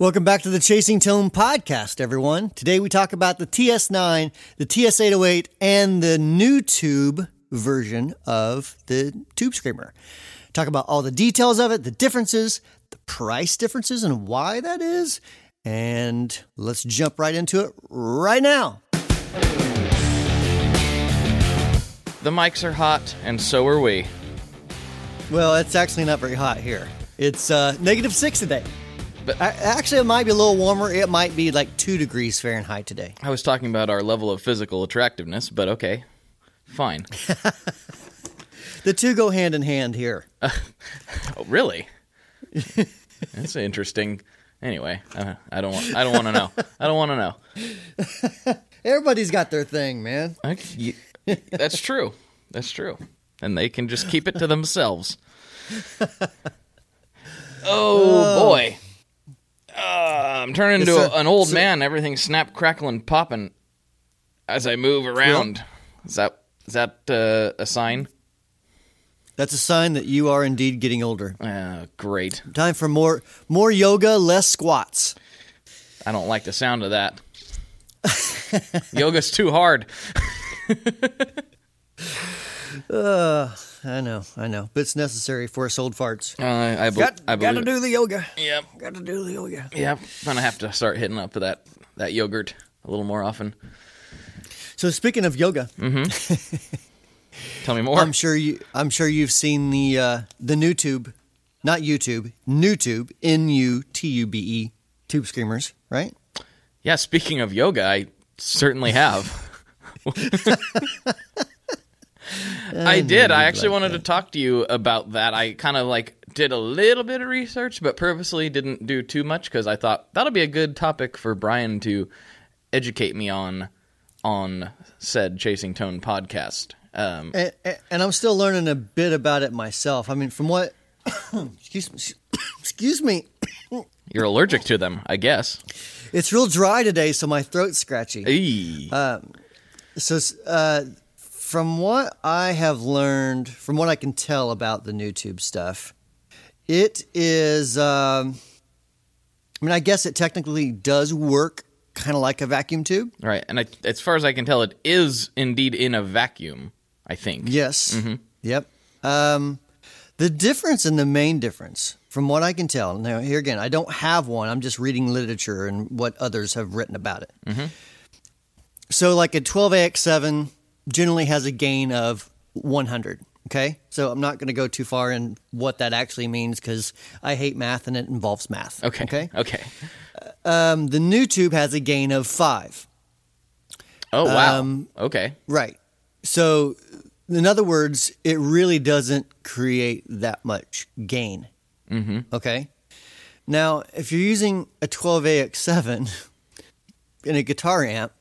Welcome back to the Chasing Tone podcast, everyone. Today we talk about the TS9, the TS808, and the Nutube version of the Tube Screamer. Talk about all the details of it, the differences, the price differences, and why that is. And let's jump right into it right now. The mics are hot, and so are we. Well, it's actually not very hot here. It's uh, negative six today. But- actually, it might be a little warmer. It might be like two degrees Fahrenheit today. I was talking about our level of physical attractiveness, but okay. Fine. The two go hand in hand here. oh, really? That's interesting. Anyway, uh, I don't. Want, I don't want to know. I don't want to know. Everybody's got their thing, man. Okay, you- that's true. That's true. And they can just keep it to themselves. Oh, boy. Uh, I'm turning into It's a- an old a- man. Everything's snap, crackling, popping as I move around. Is that is that uh, a sign? That's a sign that you are indeed getting older. Uh, great. Time for more more yoga, less squats. I don't like the sound of that. Yoga's too hard. I know, I know, but it's necessary for us old farts. Uh, I, be- got, I got to do the yoga. Yep. Got to do the yoga. Yep. I'm gonna have to start hitting up that that yogurt a little more often. So speaking of yoga, mm-hmm. Tell me more. I'm sure you I'm sure you've seen the uh, the Nutube, not YouTube, Nutube, N U T U B E, tube screamers, right? yeah. Speaking of yoga, I certainly have. I did. I actually wanted to talk to you about that. I kind of like did a little bit of research, but purposely didn't do too much because I thought that'll be a good topic for Brian to educate me on on said Chasing Tone podcast. Um, And, and I'm still learning a bit about it myself. I mean, from what excuse me, excuse me, you're allergic to them, I guess. it's real dry today, so my throat's scratchy. Eee. So, uh, from what I have learned, from what I can tell about the Nutube stuff, it is. Um, I mean, I guess it technically does work kind of like a vacuum tube. Right, and I, as far as I can tell, it is indeed in a vacuum. I think. Yes. Yep. Um, the difference and the main difference, from what I can tell, now here again, I don't have one. I'm just reading literature and what others have written about it. So, like a 12AX7 generally has a gain of 100. Okay. So, I'm not going to go too far in what that actually means because I hate math and it involves math. Okay. Okay. Okay. Um, the Nutube has a gain of five. Oh wow. Um, okay. Right. So, in other words, it really doesn't create that much gain. Mm-hmm. Okay. Now, if you're using a 12AX7 in a guitar amp,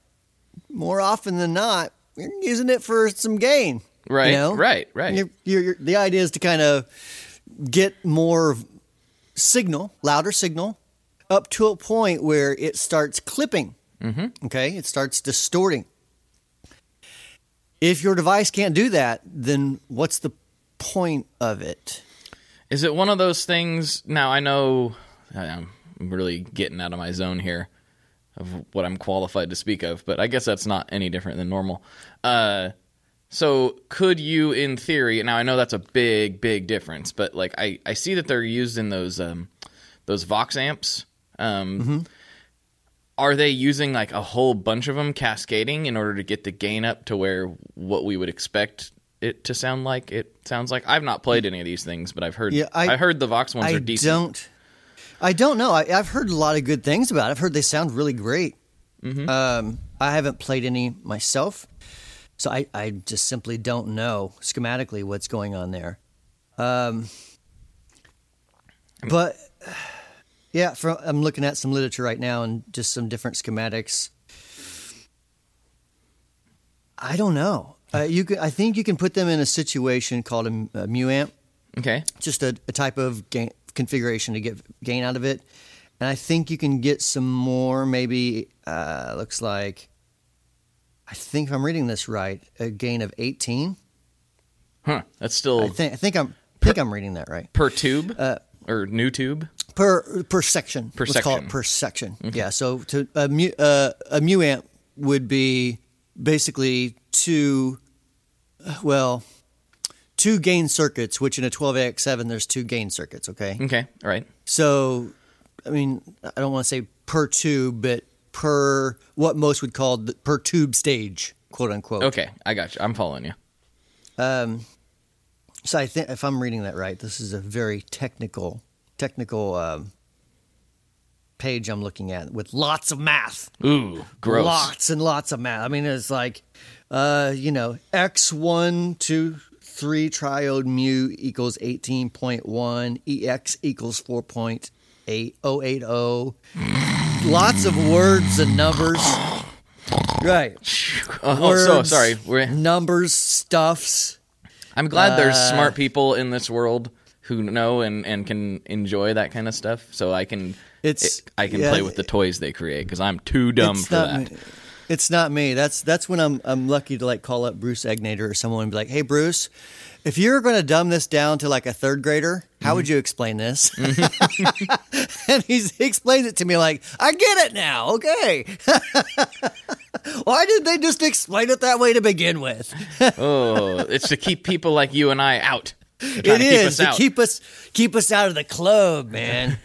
more often than not, you're using it for some gain. you Right, know? right, right. You're, you're- the idea is to kind of get more signal, louder signal, up to a point where it starts clipping. Mm-hmm. Okay, it starts distorting. If your device can't do that, then what's the point of it? Is it one of those things? Now I know I'm really getting out of my zone here of what I'm qualified to speak of, but I guess that's not any different than normal. Uh, so could you, in theory, now I know that's a big, big difference, but like I, I see that they're used in those um, those Vox amps. Um, Are they using like a whole bunch of them cascading in order to get the gain up to where what we would expect it to sound like? It sounds like I've not played any of these things, but I've heard Yeah, I- I, heard the Vox ones I are decent. don't. I don't know. I, I've heard a lot of good things about it. I've heard they sound really great. Um, I haven't played any myself, so I, I just simply don't know schematically what's going on there. Um, but yeah, from, I'm looking at some literature right now and just some different schematics. I don't know. Uh, you could, I think you can put them in a situation called a, a mu amp Okay. just a, a type of gain, configuration to get gain out of it. And I think you can get some more, maybe, uh, looks like, I think if I'm reading this right, a gain of 18. Huh. That's still I think, I think I'm, think I'm reading that right. per tube Uh, or Nutube. per per section. Per Let's call it per section. Yeah. So to a mu uh, a mu amp would be basically two, well, two gain circuits, which in a 12AX7, there's two gain circuits, okay? Okay, all right. So, I mean, I don't want to say per tube, but per what most would call the, per tube stage, quote unquote. Okay, I got you. I'm following you. Um, so I think if I'm reading that right, this is a very technical, technical um, page I'm looking at with lots of math. Ooh, gross. Lots and lots of math. I mean, it's like, uh, you know, X one two. 3 triode mu equals 18.1, EX equals 4.8080. Lots of words and numbers. Right. Uh, oh, words, so sorry. We're... Numbers, stuffs. I'm glad uh, there's smart people in this world who know and, and can enjoy that kind of stuff. So I can it's it, I can yeah, play with the toys they create because I'm too dumb for not, that. It's not me. That's that's when I'm I'm lucky to like call up Bruce Egnater or someone and be like, "Hey, Bruce, if you're going to dumb this down to like a third grader, how Mm-hmm. would you explain this?" and he's, he explains it to me like, "I get it now. Okay, why did they just explain it that way to begin with?" Oh, it's to keep people like you and I out. It keep is us to out. keep us keep us out of the club, man.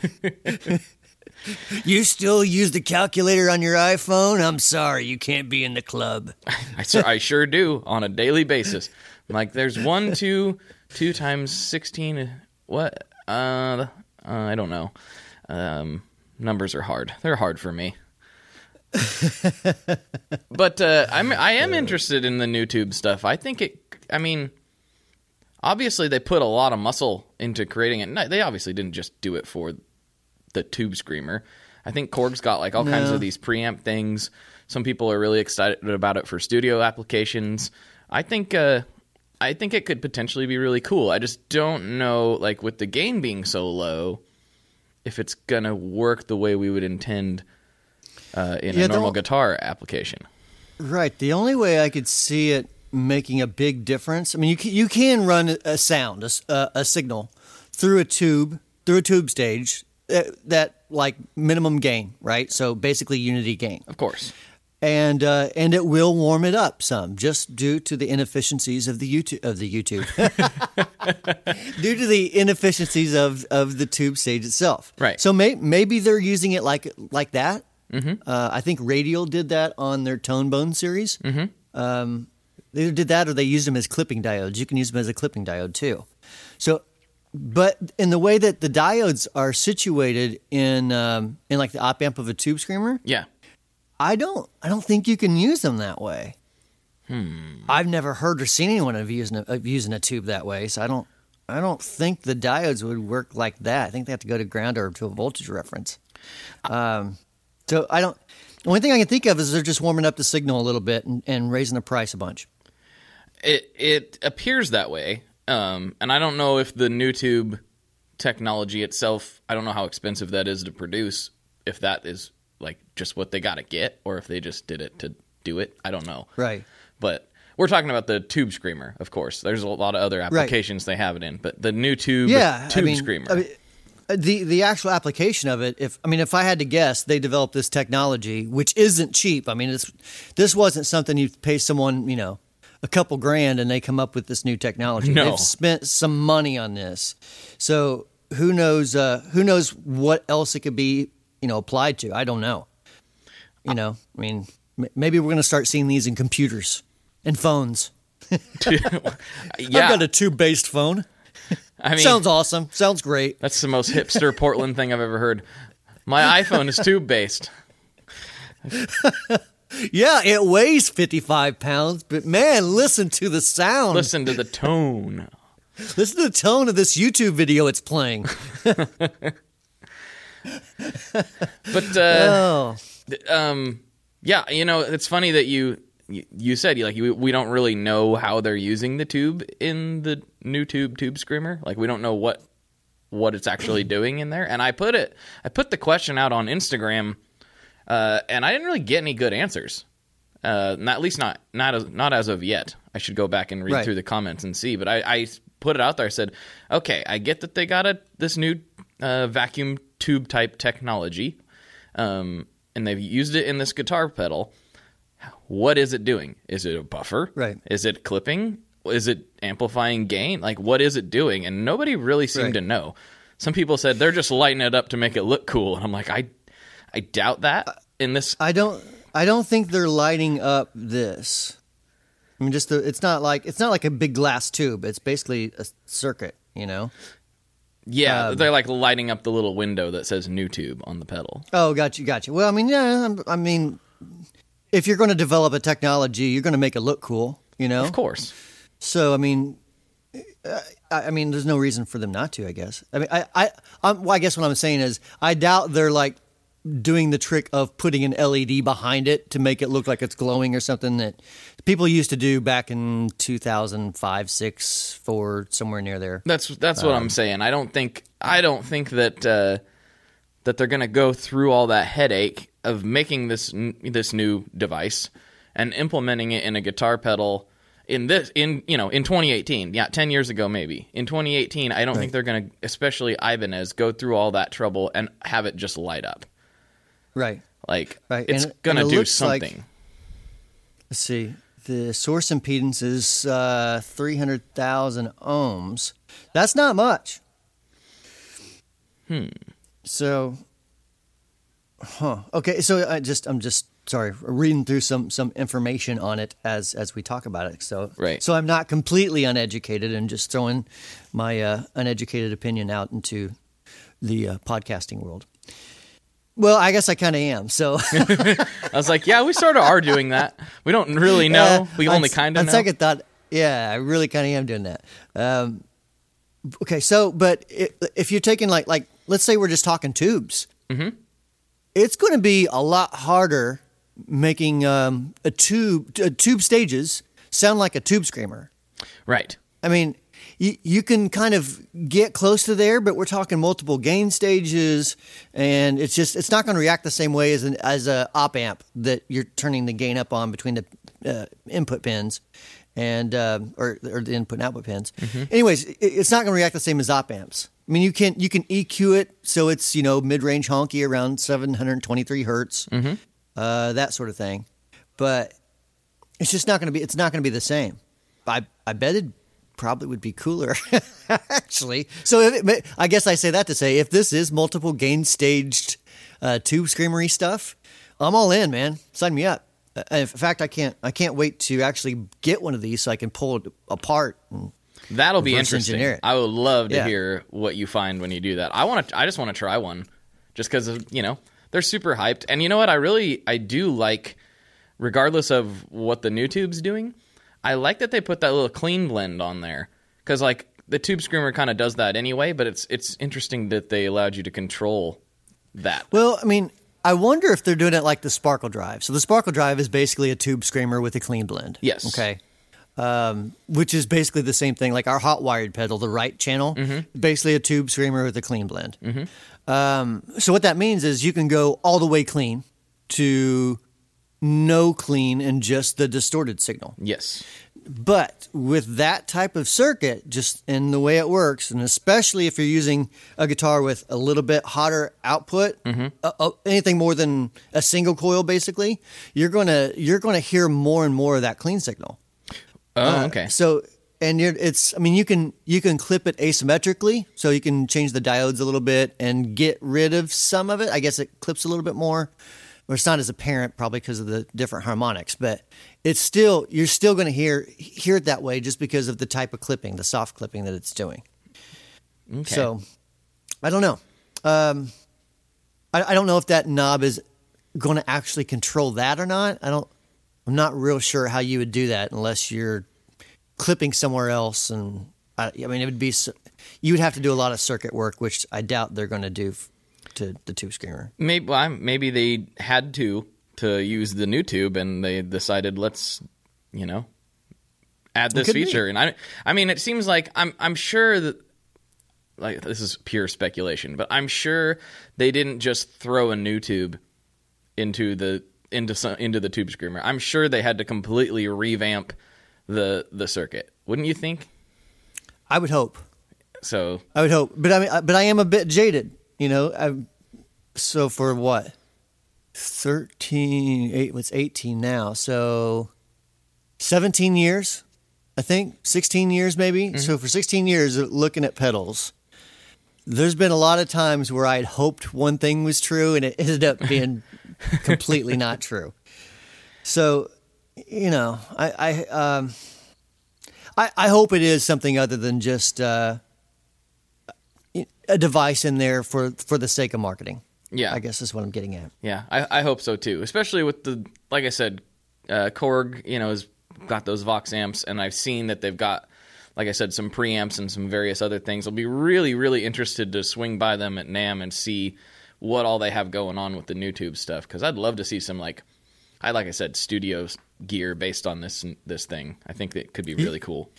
You still use the calculator on your iPhone? I'm sorry, you can't be in the club. I, sur- I sure do on a daily basis. I'm like, there's one, two, two times sixteen. What? Uh, uh I don't know. Um, numbers are hard. They're hard for me. but uh, I'm I am interested in the Nutube stuff. I think it. I mean, obviously they put a lot of muscle into creating it. They obviously didn't just do it for the tube screamer. I think Korg's got like all kinds of these preamp things. Some people are really excited about it for studio applications. I think uh I think it could potentially be really cool. I just don't know like with the gain being so low if it's going to work the way we would intend uh, in Yeah, a normal guitar application. Right. The only way I could see it making a big difference. I mean, you can, you can run a sound, a, a signal, through a tube, through a tube stage that like minimum gain, right? So basically unity gain, Of course. and uh, and it will warm it up some, just due to the inefficiencies of the YouTube of the YouTube, due to the inefficiencies of of the tube stage itself. Right. So may, maybe they're using it like like that. Mm-hmm. Uh, I think Radial did that on their Tone Bone series. Mm-hmm. Um, they either did that or they used them as clipping diodes. You can use them as a clipping diode too. So, but in the way that the diodes are situated in um, in like the op amp of a tube screamer, Yeah. I don't I don't think you can use them that way. I've never heard or seen anyone of using a, of using a tube that way, so I don't I don't think the diodes would work like that. I think they have to go to ground or to a voltage reference. Um, so I don't. The only thing I can think of is they're just warming up the signal a little bit and, and raising the price a bunch. It it appears that way. Um, and I don't know if the Nutube technology itself, I don't know how expensive that is to produce, if that is like just what they got to get or if they just did it to do it. I don't know. Right. But we're talking about the tube screamer, of course. There's a lot of other applications they have it in, but the Nutube Yeah. tube I mean, screamer. I mean, uh, the the actual application of it. If I mean, if I had to guess, they developed this technology, which isn't cheap. I mean, it's this wasn't something you pay someone, you know, a couple grand and they come up with this new technology. No. They've spent some money on this, so who knows? Uh, who knows what else it could be, you know, applied to? I don't know. You know, I mean, maybe we're going to start seeing these in computers and phones. yeah, I've got a tube-based phone. I mean, Sounds awesome. Sounds great. that's the most hipster Portland thing I've ever heard. My iPhone is tube based. Yeah, it weighs 55 pounds, but man, listen to the sound. Listen to the tone. Listen to the tone of this YouTube video it's playing. But uh, Oh, um, yeah, you know, it's funny that you you, said you like we don't really know how they're using the tube in the Nutube tube screamer. Like we don't know what what it's actually doing in there. And I put it I put the question out on Instagram, uh, and I didn't really get any good answers. Uh, not, at least not not as not as of yet. I should go back and read Right. through the comments and see. But I, I put it out there. I said, okay, I get that they got a this new uh, vacuum tube type technology, um, and they've used it in this guitar pedal. What is it doing? Is it a buffer? Right. Is it clipping? Is it amplifying gain? Like, what is it doing? And nobody really seemed Right. to know. Some people said they're just lighting it up to make it look cool, and I'm like, I, I doubt that. In this, I don't. I don't think they're lighting up this. I mean, just the, it's not like it's not like a big glass tube. It's basically a circuit. You know. yeah, um, they're like lighting up the little window that says "Nutube" on the pedal. Oh, got you, got you. Well, I mean, yeah. I'm- mean, if you're going to develop a technology, you're going to make it look cool. You know. Of course. So I mean, uh, I I mean, there's no reason for them not to. I guess. I mean, I, I, I'm, well, I guess what I'm saying is, I doubt they're like doing the trick of putting an LED behind it to make it look like it's glowing or something that people used to do back in 2005, six, four, somewhere near there. That's that's what Um, I'm saying. I don't think I don't think that uh, that they're going to go through all that headache of making this n- this new device and implementing it in a guitar pedal in this in you know in 2018. Yeah, 10 years ago maybe. In 2018, I don't think they're going to especially Ibanez go through all that trouble and have it just light up. Right. Like Right, it's and going to and it do looks like- something. Let's see. The source impedance is uh, 300,000 ohms. That's not much. Hmm. So, huh. Okay. So I just, I'm just sorry, reading through some some information on it as as we talk about it. So, Right. So I'm not completely uneducated and just throwing my uh, uneducated opinion out into the uh, podcasting world. Well, I guess I kind of am. So. I was like, yeah, we sort of are doing that. We don't really know. Yeah, we on only kind of On know. second thought, yeah, I really kind of am doing that. Um, okay, so but if you're taking like like let's say we're just talking tubes, Mm-hmm. it's going to be a lot harder making um, a tube uh, tube stages sound like a tube screamer. right. I mean, you, you can kind of get close to there, but we're talking multiple gain stages, and it's just it's not going to react the same way as an as a op amp that you're turning the gain up on between the uh, input pins and uh, or or the input and output pins. Anyways, it, it's not going to react the same as op amps. I mean, you can you can EQ it so it's you know mid range honky around 723 hertz, uh, that sort of thing, but it's just not going to be it's not going to be the same. I I bet it probably would be cooler actually. So if it, I guess I say that to say if this is multiple gain staged uh, tube screamery stuff, I'm all in, man. Sign me up. Uh, in fact, I can't I can't wait to actually get one of these so I can pull it apart. And, That'll be interesting. I would love to Yeah. hear what you find when you do that. I want to. I just want to try one, just because you know they're super hyped. And you know what? I really I do like, regardless of what the Nutube's doing, I like that they put that little clean blend on there because like the tube screamer kind of does that anyway. But it's it's interesting that they allowed you to control that. well, I mean, I wonder if they're doing it like the Sparkle Drive. So the Sparkle Drive is basically a tube screamer with a clean blend. Yes. Okay. Um, which is basically the same thing, like our hot wired pedal, the right channel, basically a tube screamer with a clean blend. Um, so what that means is you can go all the way clean to no clean and just the distorted signal. Yes. But with that type of circuit, just in the way it works, and especially if you're using a guitar with a little bit hotter output, uh, uh, anything more than a single coil, basically, you're gonna you're gonna hear more and more of that clean signal. Oh, okay. So, and you're, it's I mean you can you can clip it asymmetrically, so you can change the diodes a little bit and get rid of some of it. I guess it clips a little bit more, or it's not as apparent probably because of the different harmonics, but it's still you're still going to hear hear it that way just because of the type of clipping, the soft clipping that it's doing. Okay. So, I don't know. Um, I, I don't know if that knob is going to actually control that or not. I don't. I'm not real sure how you would do that unless you're clipping somewhere else. And I, I mean, it would be you would have to do a lot of circuit work, which I doubt they're going to do f- to the tube screamer. Maybe well, I'm- maybe they had to to use the Nutube, and they decided let's you know add this could be. feature. And I I mean, it seems like I'm I'm sure that like this is pure speculation, but I'm sure they didn't just throw a Nutube into the into some, into the tube screamer. I'm sure they had to completely revamp the the circuit. Wouldn't you think? I would hope. So I would hope, but I mean, but I am a bit jaded. You know, I, so for what? 13, eight, what's 18 now? So 17 years, I think, 16 years maybe. So for 16 years, looking at pedals, there's been a lot of times where I'd hoped one thing was true and it ended up being completely not true. So, you know, I, I, um, I, I hope it is something other than just uh, a device in there for for the sake of marketing. Yeah. I guess is what I'm getting at. Yeah, I, I hope so too. Especially with the, like I said, uh, Korg, you know, has got those Vox amps, and I've seen that they've got, like I said, some preamps and some various other things. I'll be really, really interested to swing by them at NAMM and see what all they have going on with the Nutube stuff because I'd love to see some like, I like I said, studio gear based on this this thing. I think that could be really cool.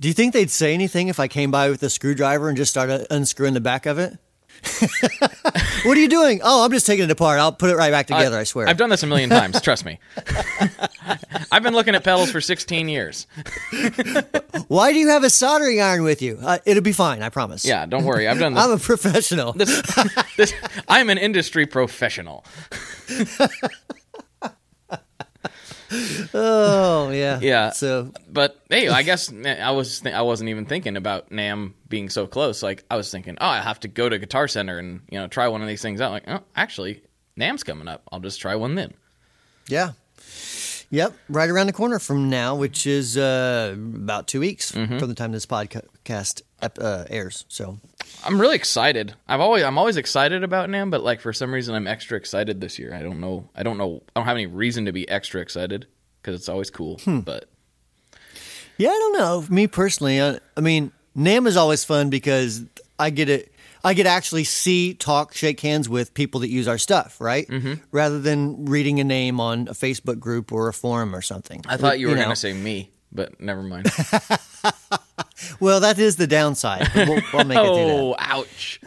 Do you think they'd say anything if I came by with a screwdriver and just started unscrewing the back of it? what are you doing? Oh, I'm just taking it apart. I'll put it right back together. I, swear. I've done this a million times. trust me. I've been looking at pedals for 16 years. Why do you have a soldering iron with you? Uh, it'll be fine. I promise. Yeah, don't worry. I've done this. I'm a professional. this, this, I'm an industry professional. Oh yeah, Yeah. So, But hey, I guess I was th- I wasn't even thinking about NAMM being so close. Like I was thinking, oh, I have to go to Guitar Center and you know try one of these things out. Like, oh, actually, NAMM's coming up. I'll just try one then. yeah, yep, right around the corner from now, which is uh, about two weeks Mm-hmm. from the time this podcast ep- uh, airs. So, I'm really excited. I've always I'm always excited about NAMM, but like for some reason I'm extra excited this year. I don't know. I don't know. I don't have any reason to be extra excited because it's always cool. Hmm. But yeah, I don't know. Me personally, I, I mean, NAMM is always fun because I get it. I could actually see, talk, shake hands with people that use our stuff, right? Mm-hmm. Rather than reading a name on a Facebook group or a forum or something. I thought you were know. going to say me, but never mind. Well, that is the downside. We'll, we'll make it through that. oh, ouch.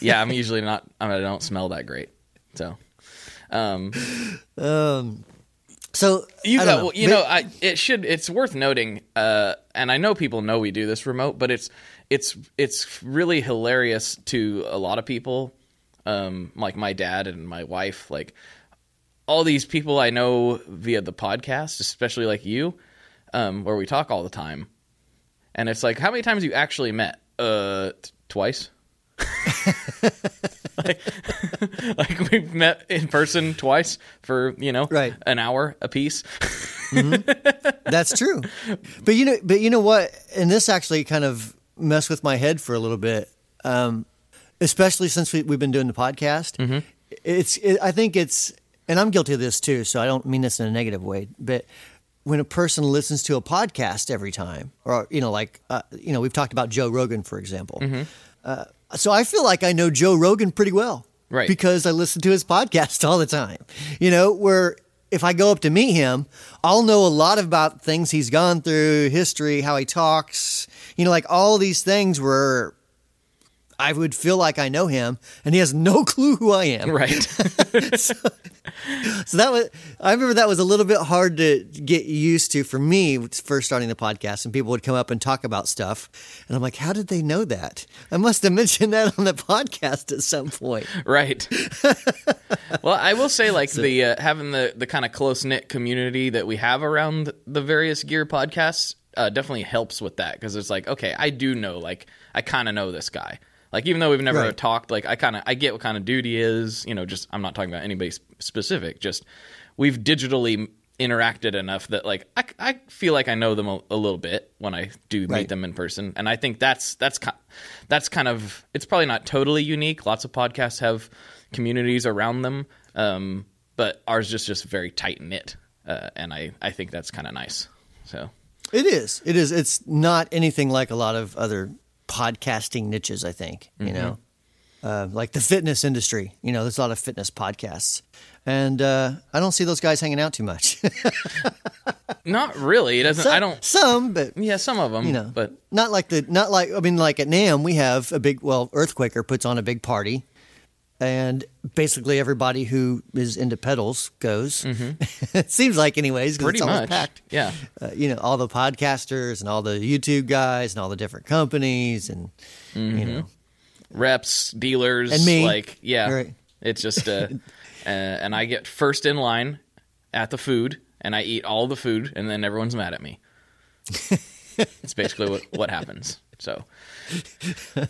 yeah, I'm usually not. I, mean, I don't smell that great. So, um, um, So you got, know. well, you know, I, it should. It's worth noting, uh, and I know people know we do this remote, but it's it's it's really hilarious to a lot of people, um, like my dad and my wife, like all these people I know via the podcast, especially like you, um, where we talk all the time, and it's like, how many times you actually met? Uh, t- twice. like, like we've met in person twice for you know Right. an hour a piece. That's true. But you know, but you know what? And this actually kind of messed with my head for a little bit, um, especially since we, we've been doing the podcast. Mm-hmm. It's, it, I think it's, and I'm guilty of this too. So I don't mean this in a negative way, but when a person listens to a podcast every time, or you know, like uh, you know, we've talked about Joe Rogan, for example. Mm-hmm. Uh, so I feel like I know Joe Rogan pretty well, Right. Because I listen to his podcast all the time. You know, where if I go up to meet him, I'll know a lot about things he's gone through, history, how he talks, you know, like all these things were I would feel like I know him and he has no clue who I am. right. So that was, I remember that was a little bit hard to get used to for me first starting the podcast and people would come up and talk about stuff. And I'm like, how did they know that? I must have mentioned that on the podcast at some point. right. well, I will say, like the uh, having the the kind of close knit community that we have around the various gear podcasts uh, definitely helps with that because it's like, okay, I do know, like, I kind of know this guy. Like, even though we've never Right. talked, like, I kind of I get what kind of dude he is. You know, just I'm not talking about anybody sp- specific. Just we've digitally interacted enough that like I, I feel like I know them a, a little bit when I do meet them in person, and I think that's that's that's kind of it's probably not totally unique. Lots of podcasts have communities around them, um, but ours just just very tight knit, uh, and I I think that's kind of nice. So It is. It is. It's not anything like a lot of other podcasting niches, I think, you know, uh, like the fitness industry. You know, there's a lot of fitness podcasts. And uh, I don't see those guys hanging out too much. not really. It doesn't. I don't. Some, but Yeah, some of them. you know, but not like the not like I mean, like at NAMM, we have a big well, Earthquaker puts on a big party, and basically everybody who is into pedals goes. it seems like, anyways, pretty it's much. packed. Yeah. Uh, you know, all the podcasters and all the YouTube guys and all the different companies, and you know, reps, dealers, And me. Like, yeah, Right. it's just, uh, uh, and I get first in line at the food, and I eat all the food, and then everyone's mad at me. it's basically what what happens. So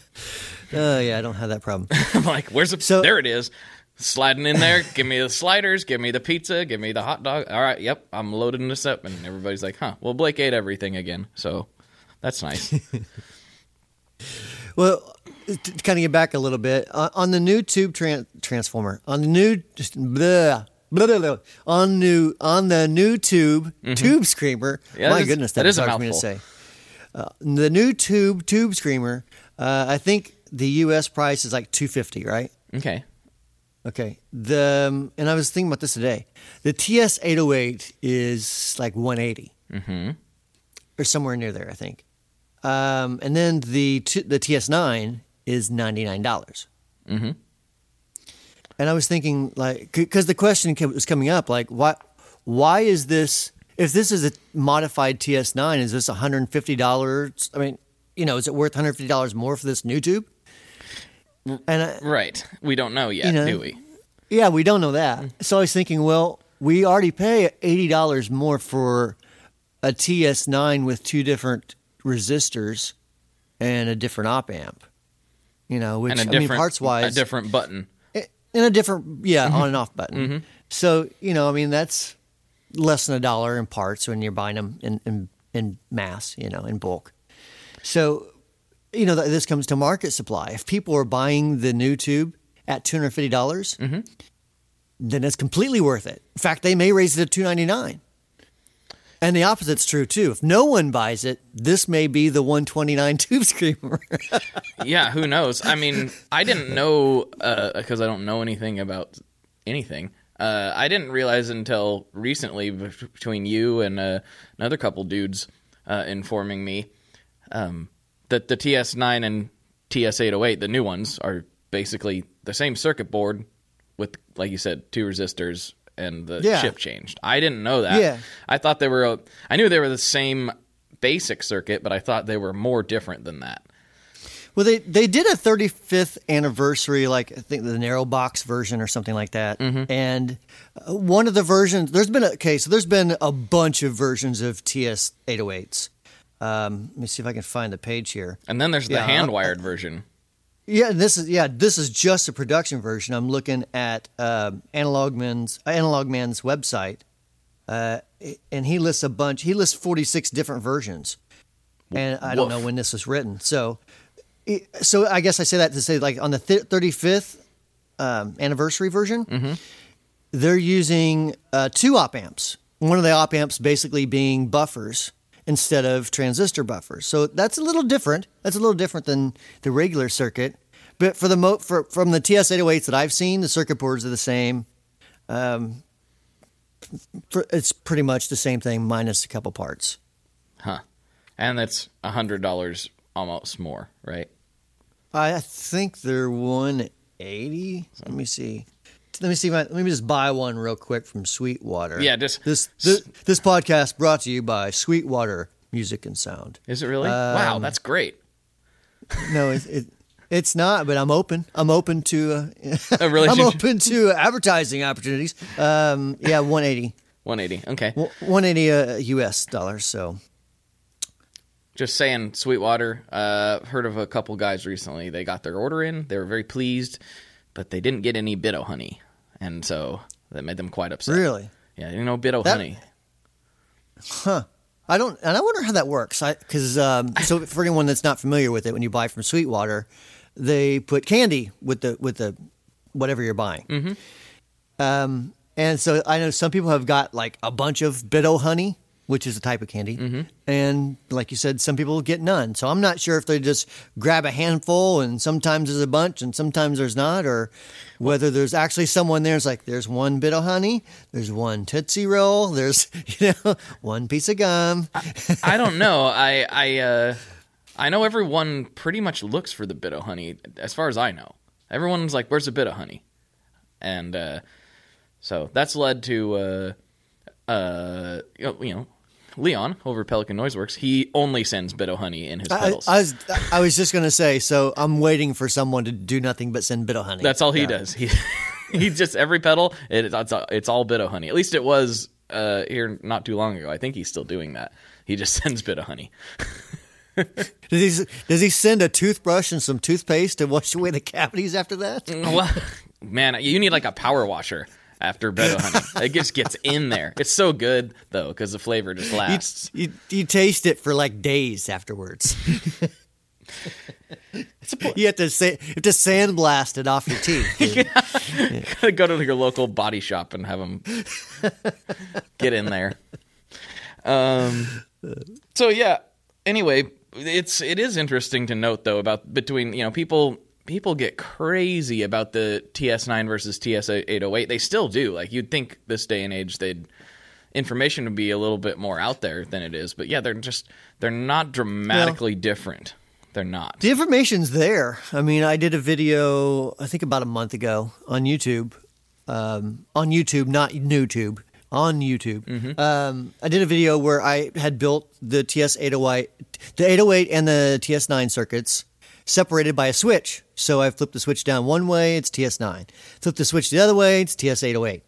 Oh yeah, I don't have that problem. I'm like, "Where's the? So- there it is." Sliding in there, give me the sliders, give me the pizza, give me the hot dog. All right, yep, I'm loading this up, and everybody's like, "Huh?" Well, Blake ate everything again, so that's nice. Well, to kind of get back a little bit uh, on the Nutube tran- transformer on the new blah, blah, blah, blah, on new on the Nutube tube screamer. Mm-hmm. Yeah, My is- goodness, that that is hard for me to say. Uh, the Nutube tube screamer. Uh, I think the U.S. price is like two fifty, right? okay, Okay. The um, and I was thinking about this today. The TS eight hundred eight is like one mm-hmm. or somewhere near there, I think. Um, and then the t- the TS nine is ninety nine dollars. Mm-hmm. And I was thinking, like, because the question kept, was coming up, like, why why is this? If this is a modified TS nine, is this one hundred and fifty dollars? I mean, you know, is it worth one hundred fifty dollars more for this Nutube? And I, right. We don't know yet, You know, do we? Yeah, we don't know that. So I was thinking, well, we already pay eighty dollars more for a TS9 with two different resistors and a different op amp. You know, which I mean, parts wise, a different button. and a different yeah Mm-hmm. on and off button. So you know, I mean, that's less than a dollar in parts when you're buying them in in, in mass, you know, in bulk. So you know, this comes to market supply. If people are buying the Nutube at two hundred fifty dollars, Mm-hmm. then it's completely worth it. In fact, they may raise it to two ninety nine. And the opposite's true too. If no one buys it, this may be the 129 tube screamer. yeah, who knows? I mean, I didn't know because I don't know anything about anything. Uh, I didn't realize until recently between you and uh, another couple dudes uh, informing me um, that the TS9 and TS808, the new ones, are basically the same circuit board with, like you said, two resistors and the Yeah. chip changed. I didn't know that. Yeah. I thought they were. A, I knew they were the same basic circuit, but I thought they were more different than that. Well, they they did a 35th anniversary, like I think the narrow box version or something like that. And uh, one of the versions, there's been a okay, so there's been a bunch of versions of TS 808s. Um, let me see if I can find the page here. And then there's the Yeah, hand wired version. Yeah, this is yeah, this is just a production version. I'm looking at um Analog Man's Analog Man's website, uh, and he lists a bunch. He lists 46 different versions, and I don't know when this was written. So, so I guess I say that to say like on the 35th um, anniversary version, they're using uh, two op amps. One of the op amps basically being buffers instead of transistor buffers. So that's a little different. That's a little different than the regular circuit. But for the mo- for, from the TS808s that I've seen, the circuit boards are the same. Um, for, it's pretty much the same thing minus a couple parts. Huh. And that's a hundred dollars almost more, right? I think they're 180. Let me see. Let me see. If I, let me just buy one real quick from Sweetwater. Yeah, just- this this, this podcast brought to you by Sweetwater Music and Sound. Is it really? wow, that's great. No, it, it it's not. But I'm open. I'm open to. Uh, A I'm open to advertising opportunities. Um, yeah, 180. 180. Okay. 180 uh, U.S. dollars. So Just saying, Sweetwater. Uh, heard of a couple guys recently. They got their order in. They were very pleased, but they didn't get any Bit-O honey, and so that made them quite upset. really, Yeah, you know Bit-O That- honey. Huh. I don't, and I wonder how that works. I because um, so for anyone that's not familiar with it, when you buy from Sweetwater, they put candy with the with the whatever you're buying. Mm-hmm. Um, and so I know some people have got like a bunch of Bit-O honey, which is a type of candy, Mm-hmm. and like you said, some people get none. So I'm not sure if they just grab a handful, and sometimes there's a bunch, and sometimes there's not, or whether there's actually someone there. It's like there's one bit of honey, there's one tootsie roll, there's you know one piece of gum. I don't know. I I uh, I know everyone pretty much looks for the bit of honey, as far as I know. Everyone's like, "Where's the of honey?" And uh, so that's led to uh, uh, you know Leon over Pelican Noiseworks, he only sends Bit Honey in his I, pedals. I was I was just gonna say. So I'm waiting for someone to do nothing but send bit of honey. That's all he Yeah. does. He he just every pedal it, it's it's all Bit of Honey. At least it was uh, here not too long ago. I think he's still doing that. He just sends Bit of Honey. Does he does he send a toothbrush and some toothpaste to wash away the cavities after that? well, man, you need like a power washer after Bit Honey. It just gets in there. It's so good though because the flavor just lasts. you, you taste it for like days afterwards. you have to say, you have to sandblast it off your teeth. dude. go to your local body shop and have them get in there. Um. So yeah. Anyway, it's it is interesting to note though about between you know people people get crazy about the TS9 versus TS808. They still do. Like you'd think this day and age they'd information would be a little bit more out there than it is. But yeah, they're just they're not dramatically different. They're not. The information's there. I mean, I did a video, I think about a month ago on YouTube. Um, on YouTube, not Nutube. On YouTube. Um, I did a video where I had built the TS808, the 808 and the TS9 circuits separated by a switch. So I flipped the switch down one way, it's TS9. Flip the switch the other way, it's TS808.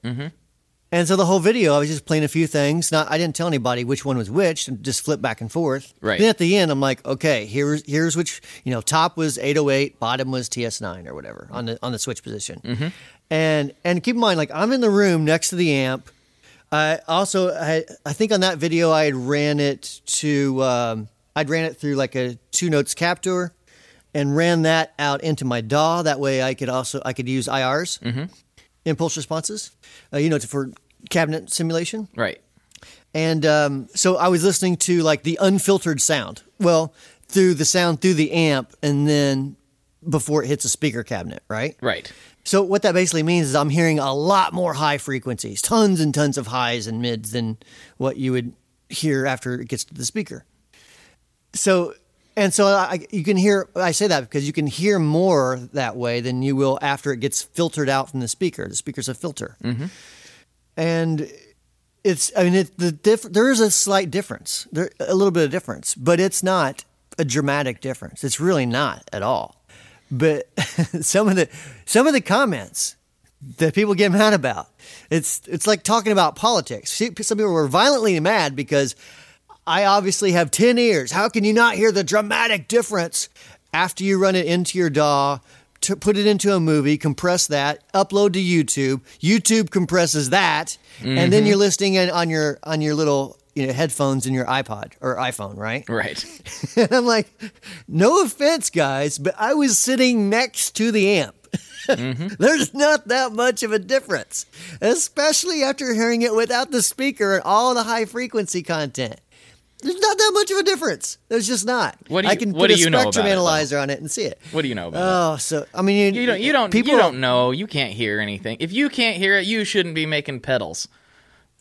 And so the whole video, I was just playing a few things. Not, I didn't tell anybody which one was which, and just flip back and forth. Right. Then at the end, I'm like, okay, here's here's which you know, top was 808, bottom was TS9 or whatever on the on the switch position. And and keep in mind, like I'm in the room next to the amp. I also I I think on that video I had ran it to um, I'd ran it through like a two notes captor, and ran that out into my DAW. That way I could also I could use IRs impulse responses, uh, you know, for cabinet simulation. Right. And um, so I was listening to like the unfiltered sound. Well, through the sound through the amp, and then before it hits a speaker cabinet, right? Right. So what that basically means is I'm hearing a lot more high frequencies, tons and tons of highs and mids than what you would hear after it gets to the speaker. So and so I, you can hear I say that because you can hear more that way than you will after it gets filtered out from the speaker. The speaker's a filter, mm-hmm. and it's I mean it, the diff, there is a slight difference, there a little bit of difference, but it's not a dramatic difference. It's really not at all. But some of the some of the comments that people get mad about, it's it's like talking about politics. See, Some people were violently mad because I obviously have ten ears. How can you not hear the dramatic difference after you run it into your DAW? To put it into a movie, compress that, upload to YouTube. YouTube compresses that, and then mm-hmm. you're listening in on your on your little you know headphones in your iPod or iPhone, right? Right. And I'm like, no offense, guys, but I was sitting next to the amp. Mm-hmm. There's not that much of a difference, especially after hearing it without the speaker and all the high frequency content. There's not that much of a difference. There's just not. What do I can what put do a you know spectrum about it, analyzer on it and see it. What do you know about Oh, so I mean, it? You don't. You don't. People you don't know. You can't hear anything. If you can't hear it, you shouldn't be making pedals.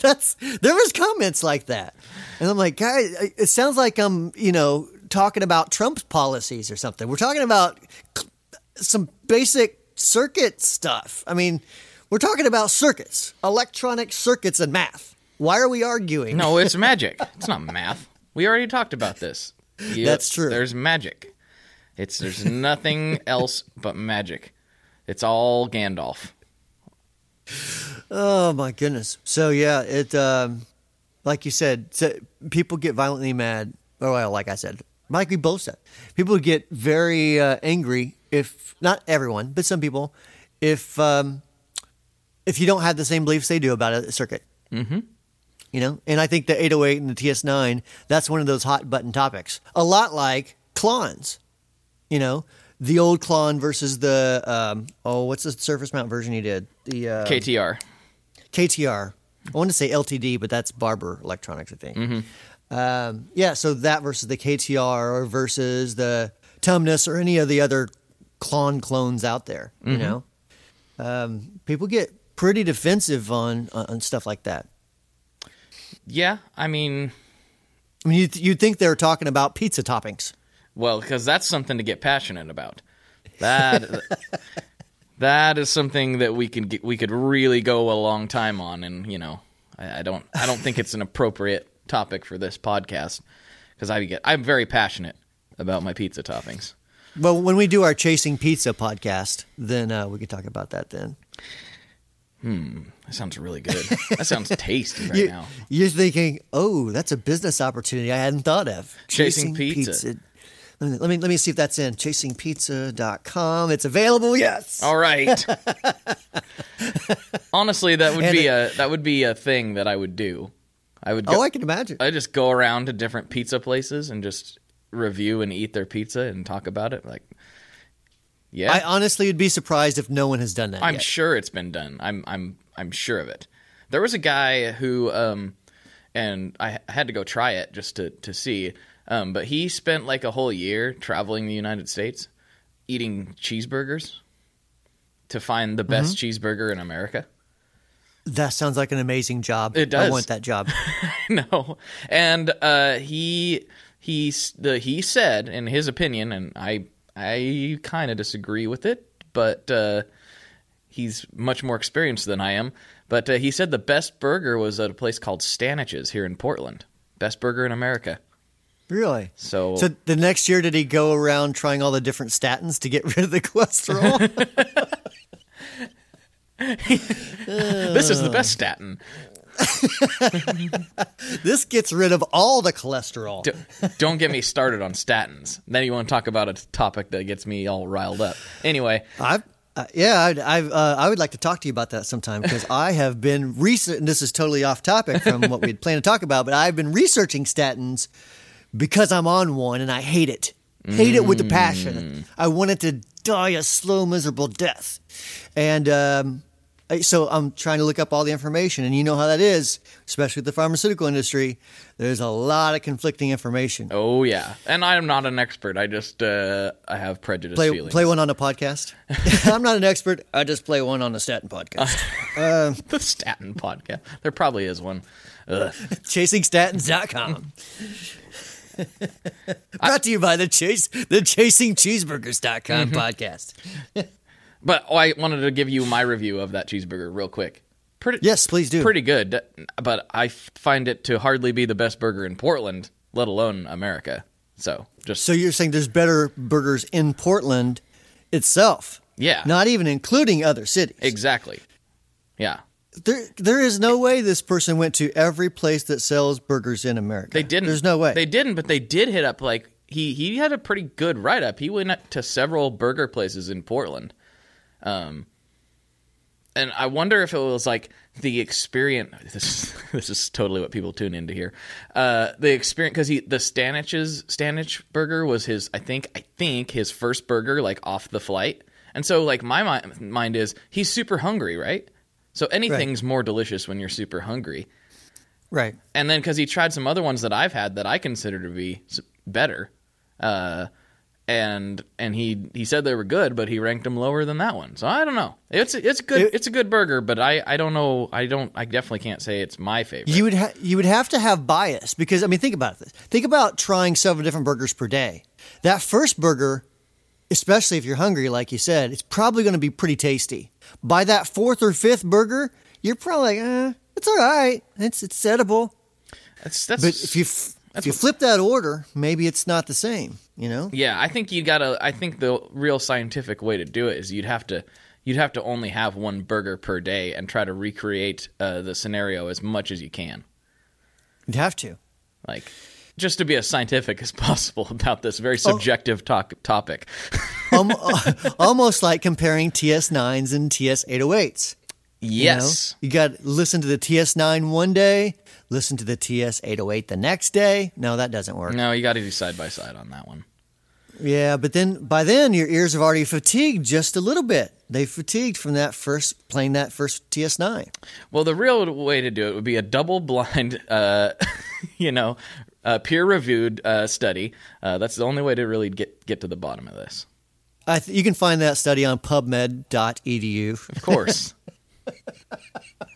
That's there was comments like that, and I'm like, guys, it sounds like I'm you know talking about Trump's policies or something. We're talking about some basic circuit stuff. I mean, we're talking about circuits, electronic circuits, and math. Why are we arguing? No, it's magic. It's not math. We already talked about this. Yep, That's true. There's magic. It's there's nothing else but magic. It's all Gandalf. Oh my goodness. So yeah, it um, like you said, so people get violently mad. Or well, like I said, like we both said, people get very uh, angry if not everyone, but some people, if um, if you don't have the same beliefs they do about a circuit. Mm-hmm. You know, and I think the 808 and the TS9, that's one of those hot button topics. A lot like clones. You know, the old clone versus the um, oh, what's the surface mount version you did? The uh, KTR. KTR. I want to say LTD, but that's Barber Electronics, I think. Um, yeah, so that versus the KTR or versus the Tumnus or any of the other clone clones out there. You know, um, people get pretty defensive on on stuff like that. Yeah, I mean, I mean, you you'd think they were talking about pizza toppings. well, because that's something to get passionate about. That that is something that we can get, we could really go a long time on, and you know, I, I don't I don't think it's an appropriate topic for this podcast because I get I'm very passionate about my pizza toppings. Well, when we do our Chasing Pizza podcast, then uh, we can talk about that then. Hmm, that sounds really good. that sounds tasty right You, now. You're thinking, oh, that's a business opportunity I hadn't thought of. Chasing Pizza. Let me, let me let me see if that's in chasingpizza.com. It's available. Yes. All right. Honestly, that would And be it- a that would be a thing that I would do. I would go, Oh, I can imagine. I just go around to different pizza places and just review and eat their pizza and talk about it. Like, yeah, I honestly would be surprised if no one has done that I'm yet. sure it's been done. I'm I'm I'm sure of it. There was a guy who um and I had to go try it just to to see. Um but he spent like a whole year traveling the United States eating cheeseburgers to find the best Mm-hmm. cheeseburger in America. that sounds like an amazing job. It does. I want that job. no. And uh he he the he said in his opinion and I I kind of disagree with it, but uh he's much more experienced than I am. But uh, he said the best burger was at a place called Stanich's here in Portland. Best burger in America. Really? So, So the next year, did he go around trying all the different statins to get rid of the cholesterol? this is the best statin. this gets rid of all the cholesterol. D- don't get me started on statins. Then you want to talk about a topic that gets me all riled up. Anyway, I've, uh, yeah, I'd, I've, uh, I would like to talk to you about that sometime because I have been recent. And this is totally off topic from what we'd planned to talk about, but I've been researching statins because I'm on one and I hate it. Hate it with a passion. I want it to die a slow, miserable death. And um, I- so I'm trying to look up all the information, and you know how that is, especially with the pharmaceutical industry. There's a lot of conflicting information. oh yeah, and I am not an expert. I just uh, I have prejudice play, feelings. play one on a podcast. I'm not an expert. I just play one on a statin podcast. the statin podcast. There probably is one. Ugh. ChasingStatins.com. Brought to you by the Chase the ChasingCheeseburgers.com podcast. But oh, I wanted to give you my review of that cheeseburger real quick. Pretty, Yes, please do. pretty good, but I find it to hardly be the best burger in Portland, let alone America. So just So you're saying there's better burgers in Portland itself? Yeah. Not even including other cities. exactly, yeah. There, there is no way this person went to every place that sells burgers in America. They didn't. There's no way. They didn't, but they did hit up like he he had a pretty good write up. He went to several burger places in Portland. Um and I wonder if it was like the experience. This, this is totally what people tune into here. Uh, the experience because he the Stanich's Stanich burger was his. I think I think his first burger like off the flight, and so like my mi- mind is he's super hungry, right? So anything's more delicious when you're super hungry right. and then because he tried some other ones that I've had that I consider to be better, uh, and and he he said they were good, but he ranked them lower than that one. So I don't know. It's it's good. It- it's a good burger, but I I don't know. I don't. I definitely can't say it's my favorite. You would ha- you would have to have bias because I mean think about this. Think about trying several different burgers per day. That first burger, especially if you're hungry, like you said, it's probably going to be pretty tasty. By that fourth or fifth burger, you're probably like, eh, it's all right. It's it's edible. that's that's. But if you f- if you flip that order, maybe it's not the same. You know. yeah, I think you gotta. I think the real scientific way to do it is you'd have to. You'd have to only have one burger per day and try to recreate uh, the scenario as much as you can. You'd have to. like just to be as scientific as possible about this Oh. very subjective talk, topic. Um, almost like comparing TS9s and TS808s. You know? yes. You got to listen to the TS9 one day, listen to the TS808 the next day. No, that doesn't work. No, you got to do side by side on that one. Yeah, but then by then your ears have already fatigued just a little bit. They fatigued from that first playing that first TS9. Well, the real way to do it would be a double blind, uh, you know, uh, peer reviewed uh, study. Uh, that's the only way to really get get to the bottom of this. I th- you can find that study on pubmed.edu. Of course.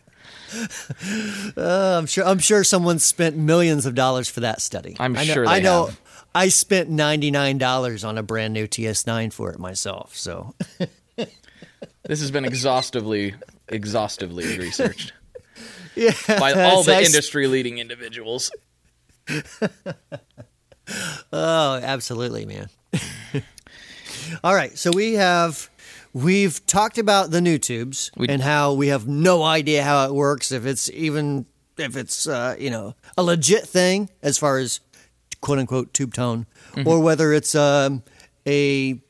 Uh, I'm sure I'm sure someone spent millions of dollars for that study. I'm I know, sure they I know have. I spent $99 on a brand new TS9 for it myself. So this has been exhaustively, exhaustively researched yeah, by all the industry leading individuals. oh, absolutely, man. All right, so we have we've talked about the Nutubes We- and how we have no idea how it works, if it's even if it's uh, you know a legit thing as far as quote unquote tube tone, or whether it's um, a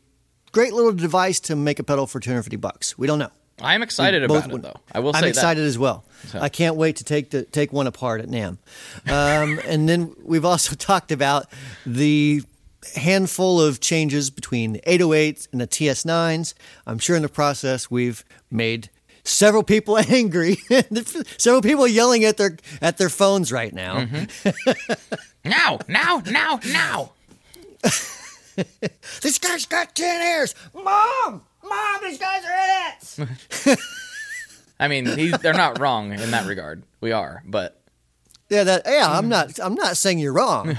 great little device to make a pedal for 250 bucks. We don't know. I'm excited about it though. I will say I'm excited as well. I can't wait to take the take one apart at NAMM. Um, and then we've also talked about the handful of changes between the 808s and the TS9s. I'm sure in the process we've made several people angry, several people yelling at their at their phones right now. that. Mm-hmm. Now, now, now, now. This guy's got ten ears, mom, mom. These guys are idiots. I mean, he's, they're not wrong in that regard. We are, but yeah, that yeah. I'm mm. not. I'm not saying you're wrong.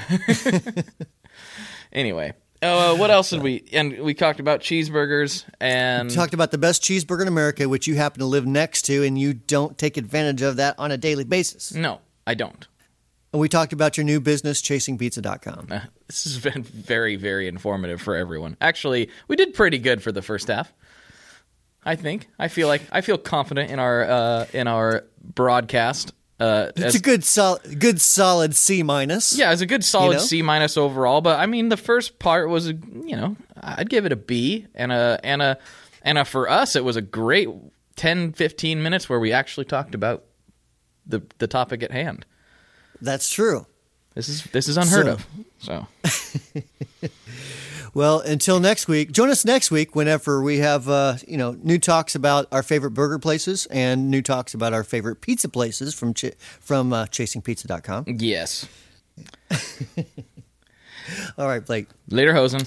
Anyway. Uh, what else did we? And we talked about cheeseburgers and we talked about the best cheeseburger in America, which you happen to live next to, and you don't take advantage of that on a daily basis. no, I don't. And we talked about your new business, chasingpizza.com. Uh, this has been very, very informative for everyone. Actually, we did pretty good for the first half. I think. I feel like I feel confident in our uh, in our broadcast. Uh, It's as- a good, sol- good, solid C minus. yeah, it's a good solid You know? C minus overall. But I mean, the first part was you know I'd give it a B and a and a and a for us it was a great 10, 15 minutes where we actually talked about the the topic at hand. that's true. This is this is unheard So- of. So Well, until next week, join us next week whenever we have uh, you know new talks about our favorite burger places and new talks about our favorite pizza places from ch- from uh, chasingpizza.com. yes, All right, Blake. later, Hosen.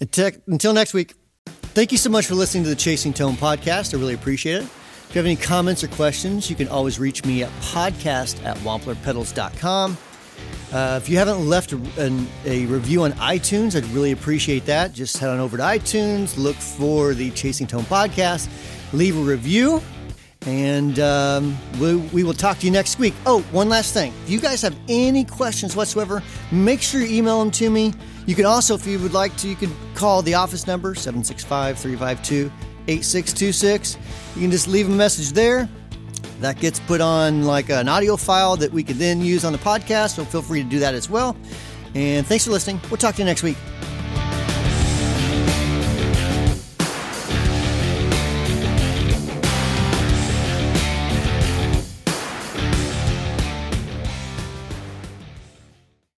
Until, until next week, thank you so much for listening to the Chasing Tone podcast. I really appreciate it. If you have any comments or questions, you can always reach me at podcast at wamplerpedals.com. Uh, if you haven't left an, a review on iTunes, I'd really appreciate that. Just head on over to iTunes, look for the Chasing Tone podcast, leave a review, and um, we, we will talk to you next week. Oh, one last thing. If you guys have any questions whatsoever, make sure you email them to me. You can also, if you would like to, you can call the office number, 765 352 8626. You can just leave a message there. That gets put on like an audio file that we could then use on the podcast, so feel free to do that as well. And thanks for listening. We'll talk to you next week.